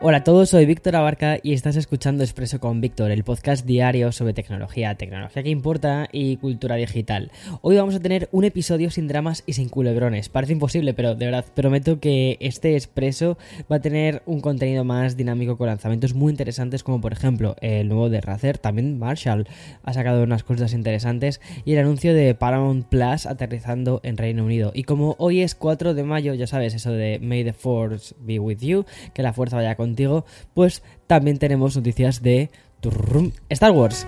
Hola a todos, soy Víctor Abarca y estás escuchando Expreso con Víctor, el podcast diario sobre tecnología, tecnología que importa y cultura digital. Hoy vamos a tener un episodio sin dramas y sin culebrones. Parece imposible, pero de verdad prometo que este Expreso va a tener un contenido más dinámico con lanzamientos muy interesantes como por ejemplo el nuevo de Razer, también Marshall ha sacado unas cosas interesantes y el anuncio de Paramount Plus aterrizando en Reino Unido. Y como hoy es 4 de mayo, ya sabes eso de May the Force be with you, que la fuerza vaya con pues también tenemos noticias de Star Wars.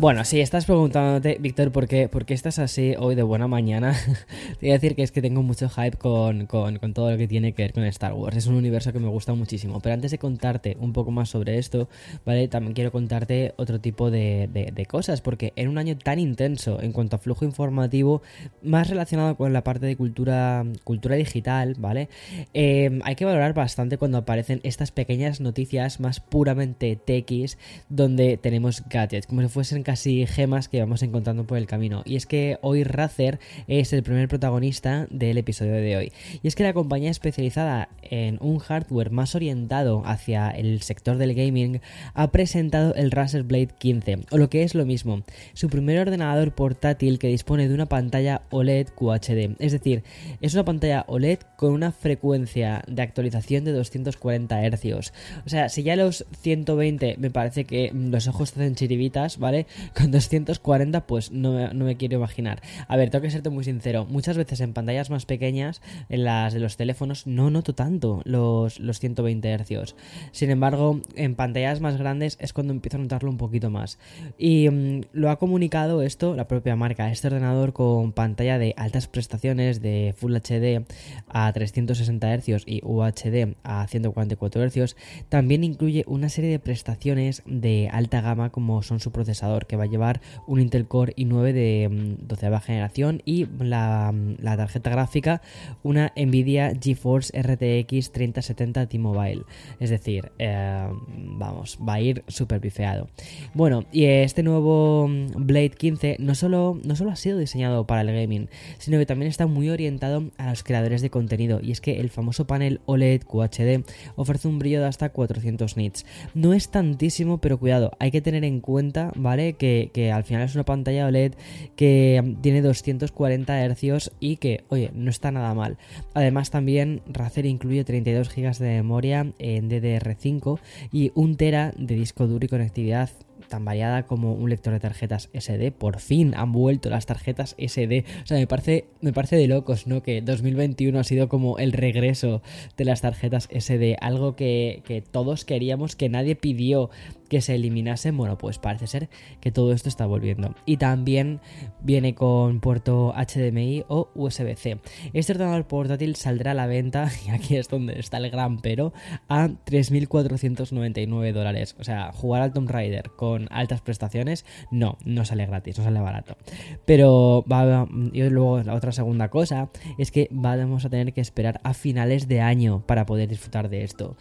Bueno, si estás preguntándote, Víctor, ¿por qué, ¿por qué estás así hoy de buena mañana? Te voy a decir que es que tengo mucho hype con, todo lo que tiene que ver con Star Wars. Es un universo que me gusta muchísimo. Pero antes de contarte un poco más sobre esto, ¿vale? También quiero contarte otro tipo de, cosas. Porque en un año tan intenso en cuanto a flujo informativo, más relacionado con la parte de cultura, cultura digital, ¿vale? Em, hay que valorar bastante cuando aparecen estas pequeñas noticias más puramente techis, donde tenemos gadgets, como si fuesen casi gemas que vamos encontrando por el camino. Y es que hoy Razer es el primer protagonista del episodio de hoy. Y es que la compañía especializada en un hardware más orientado hacia el sector del gaming ha presentado el Razer Blade 15, o lo que es lo mismo, su primer ordenador portátil que dispone de una pantalla OLED QHD. Es decir, es una pantalla OLED con una frecuencia de actualización de 240 Hz. O sea, si ya los 120 me parece que los ojos te hacen chiribitas, ¿vale? con 240 pues no, me quiero imaginar. A ver, tengo que serte muy sincero, muchas veces en pantallas más pequeñas, en las de los teléfonos, no noto tanto los, los 120 Hz. Sin embargo, en pantallas más grandes es cuando empiezo a notarlo un poquito más. Y mm, lo ha comunicado esto la propia marca, este ordenador con pantalla de altas prestaciones de Full HD a 360 Hz y UHD a 144 Hz, también incluye una serie de prestaciones de alta gama como son su procesador que va a llevar un Intel Core i9 de 12 mm, generación y mm, la, tarjeta gráfica una Nvidia GeForce RTX 3070 T-Mobile. Es decir, eh, vamos, va a ir súper bifeado. Bueno, y este nuevo mm, Blade 15 no solo, no solo ha sido diseñado para el gaming, sino que también está muy orientado a los creadores de contenido. Y es que el famoso panel OLED QHD ofrece un brillo de hasta 400 nits. No es tantísimo, pero cuidado, hay que tener en cuenta, ¿vale? Que, al final es una pantalla OLED que tiene 240 Hz y que, oye, no está nada mal. Además también Razer incluye 32 GB de memoria en DDR5 y 1 TB de disco duro y conectividad tan variada como un lector de tarjetas SD. Por fin han vuelto las tarjetas SD. O sea, me parece, me parece de locos, ¿no? Que 2021 ha sido como el regreso de las tarjetas SD. Algo que, que todos queríamos, que nadie pidió que se eliminasen, bueno, pues parece ser que todo esto está volviendo. Y también viene con puerto HDMI o USB-C. Este ordenador portátil saldrá a la venta, y aquí es donde está el gran pero, a 3.499 dólares. O sea, jugar al Tomb Raider con altas prestaciones, no, no sale gratis, no sale barato. Pero va, y luego la otra segunda cosa es que vamos a tener que esperar a finales de año para poder disfrutar de esto.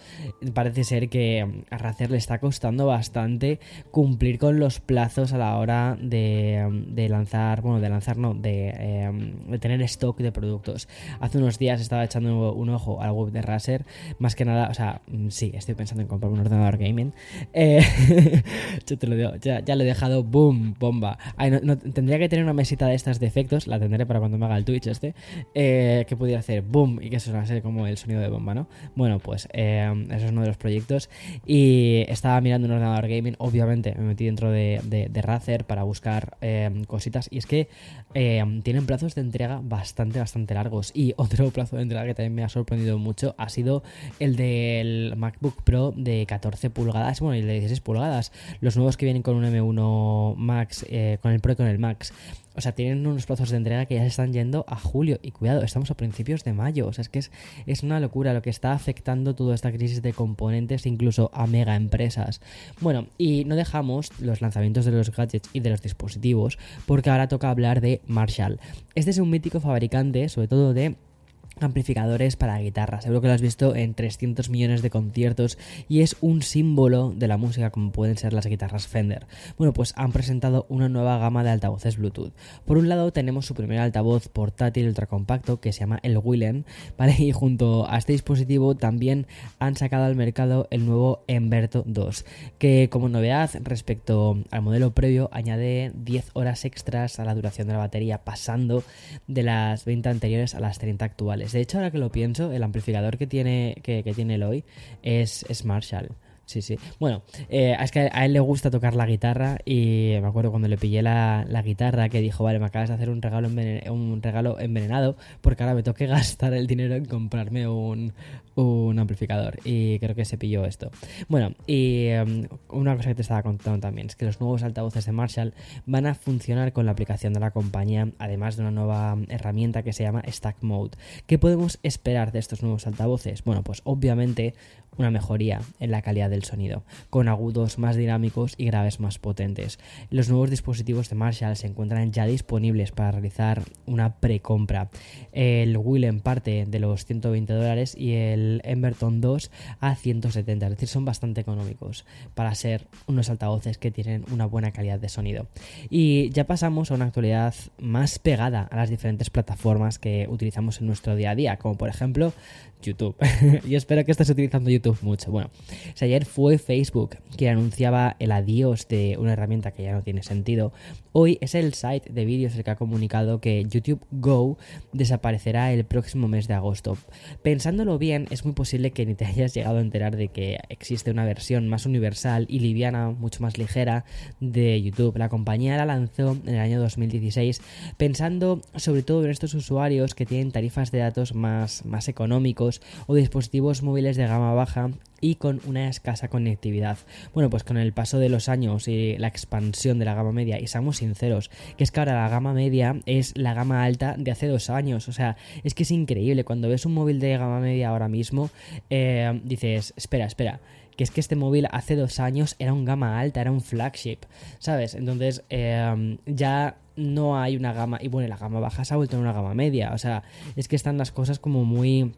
Parece ser que a Razer le está costando bastante bastante cumplir con los plazos a la hora de, lanzar, bueno, de lanzar no, em, de, tener stock de productos. Hace unos días estaba echando un ojo al web de Razer, más que nada, o sea, mm, sí, estoy pensando en comprar un ordenador gaming. Eh, te lo digo, ya, lo he dejado, boom, bomba. tendría que tener una mesita de estas de efectos, la tendré para cuando me haga el Twitch este, eh, que pudiera hacer boom y que eso va a ser como el sonido de bomba, ¿no? Bueno, pues em, eso es uno de los proyectos y estaba mirando un ordenador gaming, obviamente me metí dentro de, de, Razer para buscar em, cositas. Y es que em, tienen plazos de entrega bastante, bastante largos. Y otro plazo de entrega que también me ha sorprendido mucho ha sido el del MacBook Pro de 14 pulgadas, bueno, y de 16 pulgadas. Los nuevos que vienen con un M1 Max, eh, con el Pro y con el Max. O sea, tienen unos plazos de entrega que ya se están yendo a julio. Y cuidado, estamos a principios de mayo. O sea, es que es, es una locura lo que está afectando toda esta crisis de componentes, incluso a mega empresas. Bueno, y no dejamos los lanzamientos de los gadgets y de los dispositivos, porque ahora toca hablar de Marshall. Este es un mítico fabricante, sobre todo de amplificadores para guitarras. Seguro que lo has visto en 300 millones de conciertos y es un símbolo de la música como pueden ser las guitarras Fender. Bueno, pues han presentado una nueva gama de altavoces Bluetooth. Por un lado tenemos su primer altavoz portátil ultra compacto que se llama el Willen, ¿vale? Y junto a este dispositivo también han sacado al mercado el nuevo Emberto 2, que como novedad respecto al modelo previo añade 10 horas extras a la duración de la batería pasando de las 20 anteriores a las 30 actuales. De hecho, ahora que lo pienso, el amplificador que tiene, que, tiene el hoy es, es Marshall. Sí, sí. Bueno, eh, es que a él le gusta tocar la guitarra y me acuerdo cuando le pillé la, guitarra que dijo, vale, me acabas de hacer un regalo, un regalo envenenado porque ahora me toque gastar el dinero en comprarme un, amplificador y creo que se pilló esto. Bueno, y em, una cosa que te estaba contando también es que los nuevos altavoces de Marshall van a funcionar con la aplicación de la compañía, además de una nueva herramienta que se llama Stack Mode. ¿Qué podemos esperar de estos nuevos altavoces? Bueno, pues obviamente una mejoría en la calidad del sonido, con agudos más dinámicos y graves más potentes. Los nuevos dispositivos de Marshall se encuentran ya disponibles para realizar una precompra. El Willem parte de los 120 dólares y el Emberton 2 a 170, es decir, son bastante económicos para ser unos altavoces que tienen una buena calidad de sonido. Y ya pasamos a una actualidad más pegada a las diferentes plataformas que utilizamos en nuestro día a día, como por ejemplo YouTube. y espero que estés utilizando YouTube mucho. Bueno, ayer fue Facebook que anunciaba el adiós de una herramienta que ya no tiene sentido, hoy es el site de vídeos el que ha comunicado que YouTube Go desaparecerá el próximo mes de agosto. Pensándolo bien, es muy posible que ni te hayas llegado a enterar de que existe una versión más universal y liviana, mucho más ligera de YouTube. La compañía la lanzó en el año 2016 pensando sobre todo en estos usuarios que tienen tarifas de datos más, más económicos o dispositivos móviles de gama baja y con una escasa conectividad. Bueno, pues con el paso de los años y la expansión de la gama media, y seamos sinceros, que es que ahora la gama media es la gama alta de hace dos años, o sea, es que es increíble, cuando ves un móvil de gama media ahora mismo, eh, dices, espera, espera, que es que este móvil hace dos años era un gama alta, era un flagship, ¿sabes? Entonces eh, ya no hay una gama, y bueno, la gama baja se ha vuelto en una gama media, o sea, es que están las cosas como muy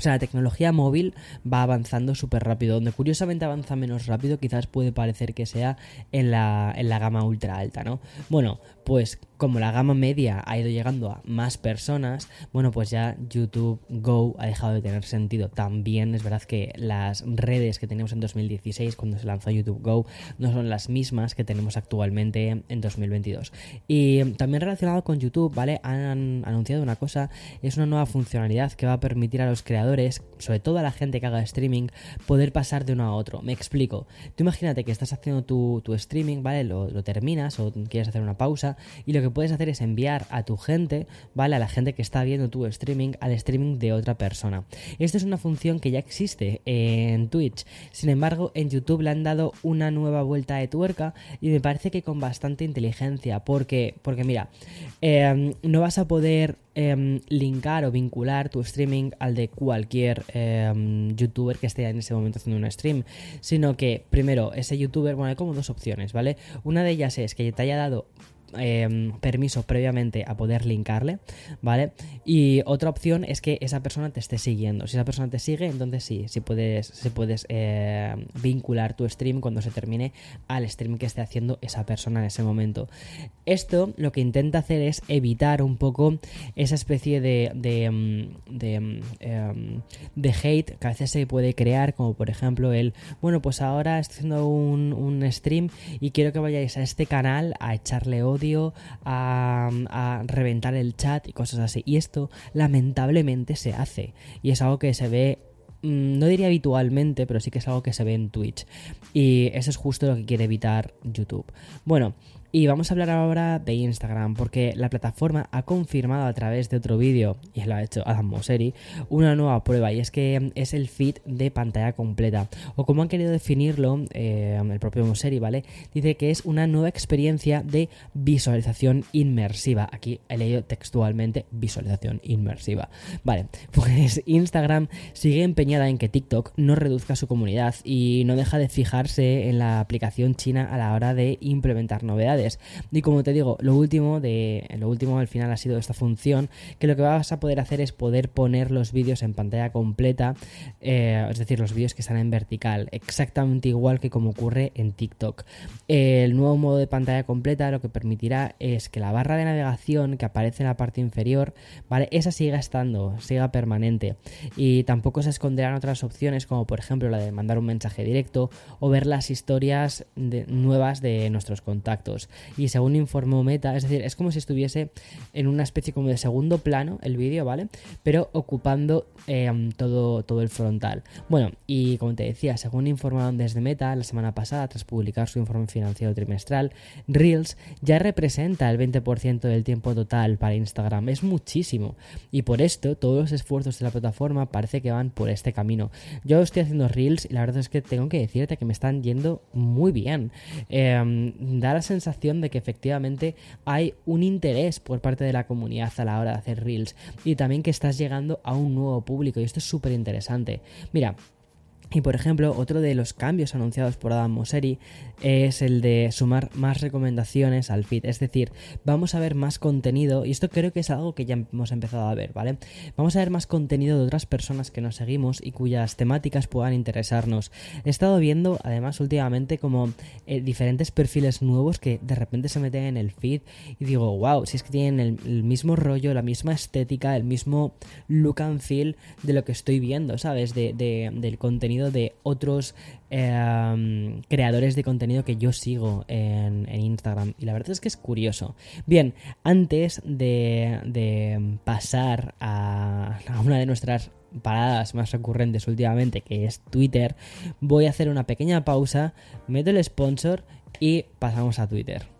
o sea, la tecnología móvil va avanzando súper rápido. Donde curiosamente avanza menos rápido, quizás puede parecer que sea en la, en la gama ultra alta, ¿no? Bueno, pues como la gama media ha ido llegando a más personas, bueno, pues ya YouTube Go ha dejado de tener sentido. También es verdad que las redes que teníamos en 2016 cuando se lanzó YouTube Go no son las mismas que tenemos actualmente en 2022. Y también relacionado con YouTube, ¿vale? Han anunciado una cosa, es una nueva funcionalidad que va a permitir a los creadores, sobre todo a la gente que haga streaming, poder pasar de uno a otro. Me explico. Tú imagínate que estás haciendo tu, streaming, ¿vale? Lo, lo terminas o quieres hacer una pausa y lo que puedes hacer es enviar a tu gente, ¿vale? A la gente que está viendo tu streaming al streaming de otra persona. Esto es una función que ya existe en Twitch. Sin embargo, en YouTube le han dado una nueva vuelta de tuerca y me parece que con bastante inteligencia. Porque, porque mira, em, no vas a poder em, linkar o vincular tu streaming al de cualquier em, youtuber que esté en ese momento haciendo un stream, sino que primero ese youtuber, bueno, hay como dos opciones, ¿vale? Una de ellas es que te haya dado Em, permiso previamente a poder linkarle, ¿vale? Y otra opción es que esa persona te esté siguiendo. Si esa persona te sigue, entonces sí, si puedes, si puedes eh, vincular tu stream cuando se termine al stream que esté haciendo esa persona en ese momento. Esto lo que intenta hacer es evitar un poco esa especie de, de, em, em, de, hate que a veces se puede crear, como por ejemplo el, bueno, pues ahora estoy haciendo un, un stream y quiero que vayáis a este canal a echarle odio a, reventar el chat y cosas así. Y esto lamentablemente se hace. Y es algo que se ve mm, no diría habitualmente, pero sí que es algo que se ve en Twitch. Y eso es justo lo que quiere evitar YouTube. Bueno, y vamos a hablar ahora de Instagram, porque la plataforma ha confirmado a través de otro vídeo, y lo ha hecho Adam Mosseri, una nueva prueba, y es que es el feed de pantalla completa. O como han querido definirlo eh, el propio Mosseri, ¿vale? Dice que es una nueva experiencia de visualización inmersiva. Aquí he leído textualmente visualización inmersiva. Vale, pues Instagram sigue empeñada en que TikTok no reduzca su comunidad y no deja de fijarse en la aplicación china a la hora de implementar novedades. Y como te digo, lo último de lo último al final ha sido esta función que lo que vas a poder hacer es poder poner los vídeos en pantalla completa, eh, es decir, los vídeos que están en vertical, exactamente igual que como ocurre en TikTok. El nuevo modo de pantalla completa lo que permitirá es que la barra de navegación que aparece en la parte inferior, ¿vale? Esa siga estando, siga permanente y tampoco se esconderán otras opciones como por ejemplo la de mandar un mensaje directo o ver las historias nuevas de nuestros contactos y según informó Meta, es decir, es como si estuviese en una especie como de segundo plano el vídeo, ¿vale? Pero ocupando em, todo, todo el frontal. Bueno, y como te decía, según informaron desde Meta la semana pasada, tras publicar su informe financiero trimestral, Reels ya representa el 20% del tiempo total para Instagram. Es muchísimo. Y por esto, todos los esfuerzos de la plataforma parece que van por este camino. Yo estoy haciendo Reels y la verdad es que tengo que decirte que me están yendo muy bien. Em, da la sensación de que efectivamente hay un interés por parte de la comunidad a la hora de hacer reels y también que estás llegando a un nuevo público y esto es súper interesante. Mira, y por ejemplo, otro de los cambios anunciados por Adam Mosseri es el de sumar más recomendaciones al feed. Es decir, vamos a ver más contenido, y esto creo que es algo que ya hemos empezado a ver, ¿vale? Vamos a ver más contenido de otras personas que nos seguimos y cuyas temáticas puedan interesarnos. He estado viendo, además, últimamente como eh, diferentes perfiles nuevos que de repente se meten en el feed y digo, wow, si es que tienen el, mismo rollo, la misma estética, el mismo look and feel de lo que estoy viendo, ¿sabes? del contenido de otros em, creadores de contenido que yo sigo en, Instagram. Y la verdad es que es curioso. Bien, antes de, pasar a, a una de nuestras paradas más recurrentes últimamente, que es Twitter, voy a hacer una pequeña pausa, meto el sponsor y pasamos a Twitter.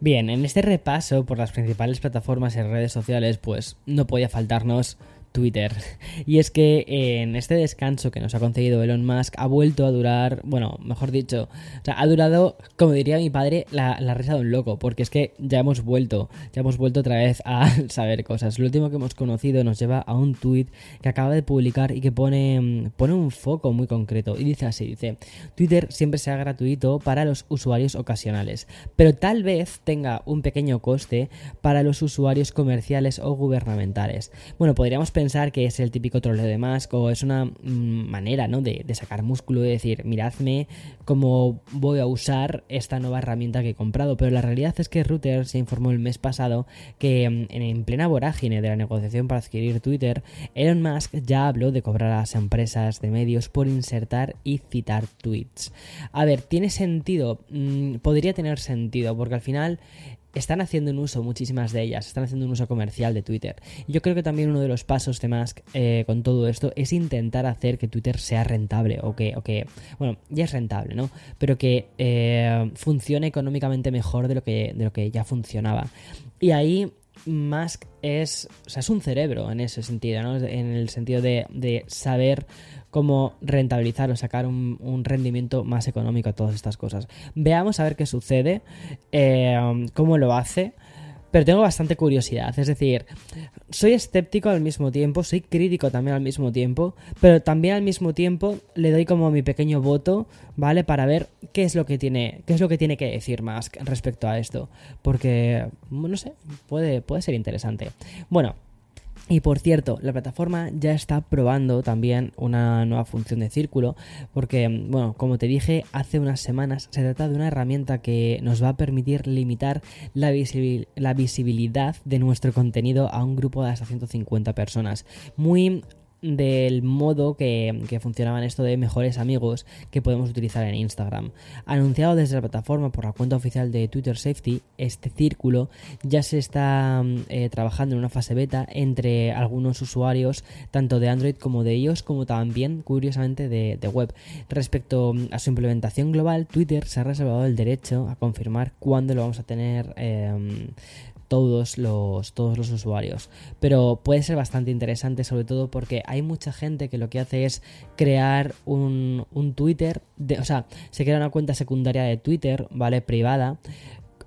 Bien, en este repaso por las principales plataformas y redes sociales, pues no podía faltarnos Twitter. Y es que en este descanso que nos ha concedido Elon Musk ha vuelto a durar, bueno, mejor dicho, o sea, ha durado, como diría mi padre, la, la risa de un loco, porque es que ya hemos vuelto, ya hemos vuelto otra vez a saber cosas. Lo último que hemos conocido nos lleva a un tweet que acaba de publicar y que pone, pone un foco muy concreto. Y dice así, dice, Twitter siempre sea gratuito para los usuarios ocasionales, pero tal vez tenga un pequeño coste para los usuarios comerciales o gubernamentales. Bueno, podríamos pensar que es el típico troleo de Musk o es una mm, manera ¿no? de, sacar músculo y decir, miradme cómo voy a usar esta nueva herramienta que he comprado. Pero la realidad es que Reuters se informó el mes pasado que mm, en, plena vorágine de la negociación para adquirir Twitter, Elon Musk ya habló de cobrar a las empresas de medios por insertar y citar tweets. A ver, ¿tiene sentido? Mm, podría tener sentido, porque al final están haciendo un uso, muchísimas de ellas, están haciendo un uso comercial de Twitter. Yo creo que también uno de los pasos de Musk eh, con todo esto es intentar hacer que Twitter sea rentable o que, o que bueno, ya es rentable, ¿no? Pero que eh, funcione económicamente mejor de lo, que, de lo que ya funcionaba. Y ahí Musk es, o sea, es un cerebro en ese sentido, ¿no? En el sentido de, de saber cómo rentabilizar o sacar un, rendimiento más económico a todas estas cosas. Veamos a ver qué sucede, eh, cómo lo hace. Pero tengo bastante curiosidad, es decir, soy escéptico al mismo tiempo, soy crítico también al mismo tiempo, pero también al mismo tiempo le doy como mi pequeño voto, ¿vale? Para ver qué es lo que tiene, qué es lo que tiene que decir más respecto a esto, porque no sé, puede puede ser interesante. Bueno, Y por cierto, la plataforma ya está probando también una nueva función de círculo, porque, bueno, como te dije hace unas semanas, se trata de una herramienta que nos va a permitir limitar la, la visibilidad de nuestro contenido a un grupo de hasta 150 personas. Muy del modo que, que, funcionaban esto de mejores amigos que podemos utilizar en Instagram. Anunciado desde la plataforma por la cuenta oficial de Twitter Safety, este círculo ya se está mm, eh, trabajando en una fase beta entre algunos usuarios, tanto de Android como de iOS, como también, curiosamente, de, web. Respecto mm, a su implementación global, Twitter se ha reservado el derecho a confirmar cuándo lo vamos a tener em, todos los, todos los usuarios. Pero puede ser bastante interesante, sobre todo porque hay mucha gente que lo que hace es crear un, un Twitter, de, o sea, se crea una cuenta secundaria de Twitter, ¿vale? Privada.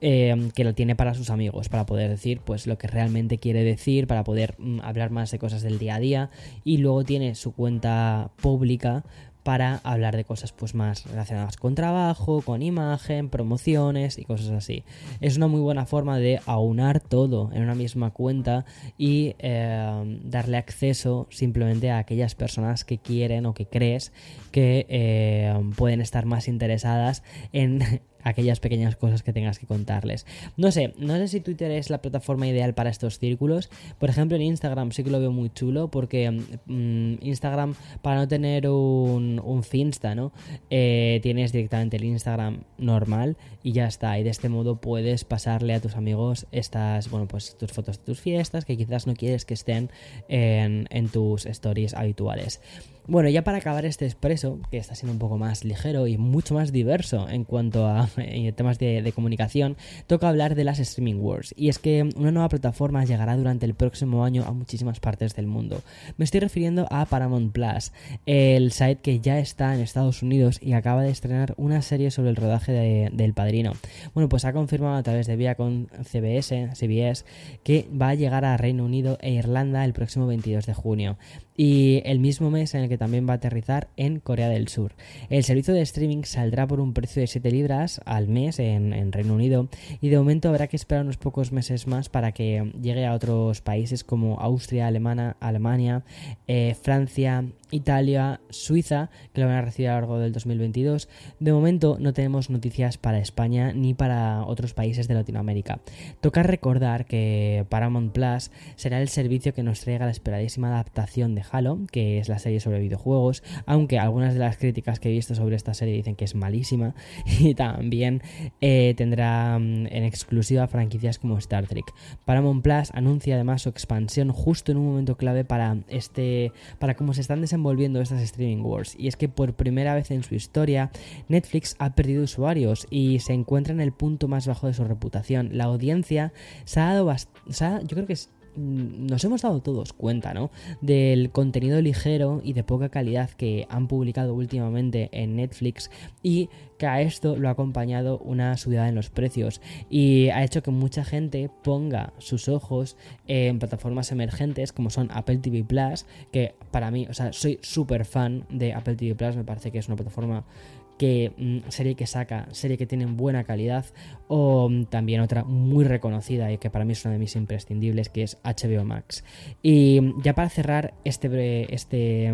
Eh, que lo tiene para sus amigos, para poder decir pues lo que realmente quiere decir, para poder mm, hablar más de cosas del día a día y luego tiene su cuenta pública para hablar de cosas pues más relacionadas con trabajo, con imagen, promociones y cosas así. Es una muy buena forma de aunar todo en una misma cuenta y eh, darle acceso simplemente a aquellas personas que quieren o que crees que eh, pueden estar más interesadas en aquellas pequeñas cosas que tengas que contarles. No sé, no sé si Twitter es la plataforma ideal para estos círculos. Por ejemplo, en Instagram sí que lo veo muy chulo porque mm, Instagram, para no tener un, un Finsta, ¿no? Eh, tienes directamente el Instagram normal y ya está. Y de este modo puedes pasarle a tus amigos estas, bueno, pues tus fotos de tus fiestas que quizás no quieres que estén en, en tus stories habituales. Bueno, ya para acabar este expreso, que está siendo un poco más ligero y mucho más diverso en cuanto a temas de, comunicación, toca hablar de las Streaming Wars. Y es que una nueva plataforma llegará durante el próximo año a muchísimas partes del mundo. Me estoy refiriendo a Paramount Plus, el site que ya está en Estados Unidos y acaba de estrenar una serie sobre el rodaje de, del Padrino. Bueno, pues ha confirmado a través de vía con CBS, CBS, que va a llegar a Reino Unido e Irlanda el próximo 22 de junio y el mismo mes en el que también va a aterrizar en Corea del Sur. El servicio de streaming saldrá por un precio de 7 libras al mes en, Reino Unido y de momento habrá que esperar unos pocos meses más para que llegue a otros países como Austria, Alemania, Alemania eh, Francia, Italia, Suiza, que lo van a recibir a lo largo del 2022. De momento no tenemos noticias para España ni para otros países de Latinoamérica. Toca recordar que Paramount Plus será el servicio que nos traiga la esperadísima adaptación de Halo, que es la serie sobre videojuegos, aunque algunas de las críticas que he visto sobre esta serie dicen que es malísima, y también eh, tendrá mm, en exclusiva franquicias como Star Trek. Paramount Plus anuncia además su expansión justo en un momento clave para este para cómo se están desenvolviendo volviendo estas streaming wars y es que por primera vez en su historia Netflix ha perdido usuarios y se encuentra en el punto más bajo de su reputación. La audiencia se ha dado yo creo que Mm, nos hemos dado todos cuenta, ¿no? Del contenido ligero y de poca calidad que han publicado últimamente en Netflix y que a esto lo ha acompañado una subida en los precios y ha hecho que mucha gente ponga sus ojos en plataformas emergentes como son Apple TV Plus, que para mí, o sea, soy súper fan de Apple TV Plus, me parece que es una plataforma que mm, serie que saca, serie que tiene buena calidad, o mm, también otra muy reconocida y que para mí es una de mis imprescindibles, que es HBO Max. Y mm, ya para cerrar este, este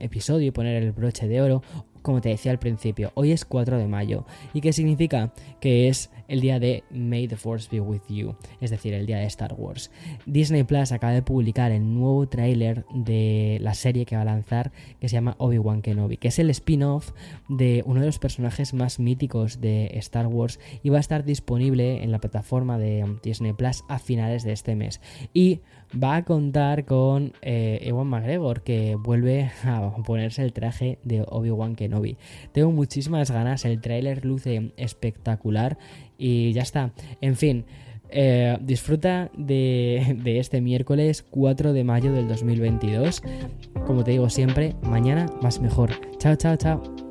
episodio y poner el broche de oro, como te decía al principio, hoy es 4 de mayo. ¿Y qué significa? Que es el día de May the Force Be With You, es decir, el día de Star Wars. Disney Plus acaba de publicar el nuevo tráiler de la serie que va a lanzar, que se llama Obi-Wan Kenobi, que es el spin-off de uno de los personajes más míticos de Star Wars y va a estar disponible en la plataforma de Disney Plus a finales de este mes. Y va a contar con eh, Ewan McGregor, que vuelve a ponerse el traje de Obi-Wan Tengo muchísimas ganas, el tráiler luce espectacular y ya está. En fin. Eh, disfruta de, de, este miércoles 4 de mayo del 2022. Como te digo siempre, mañana más mejor. Chao, chao, chao.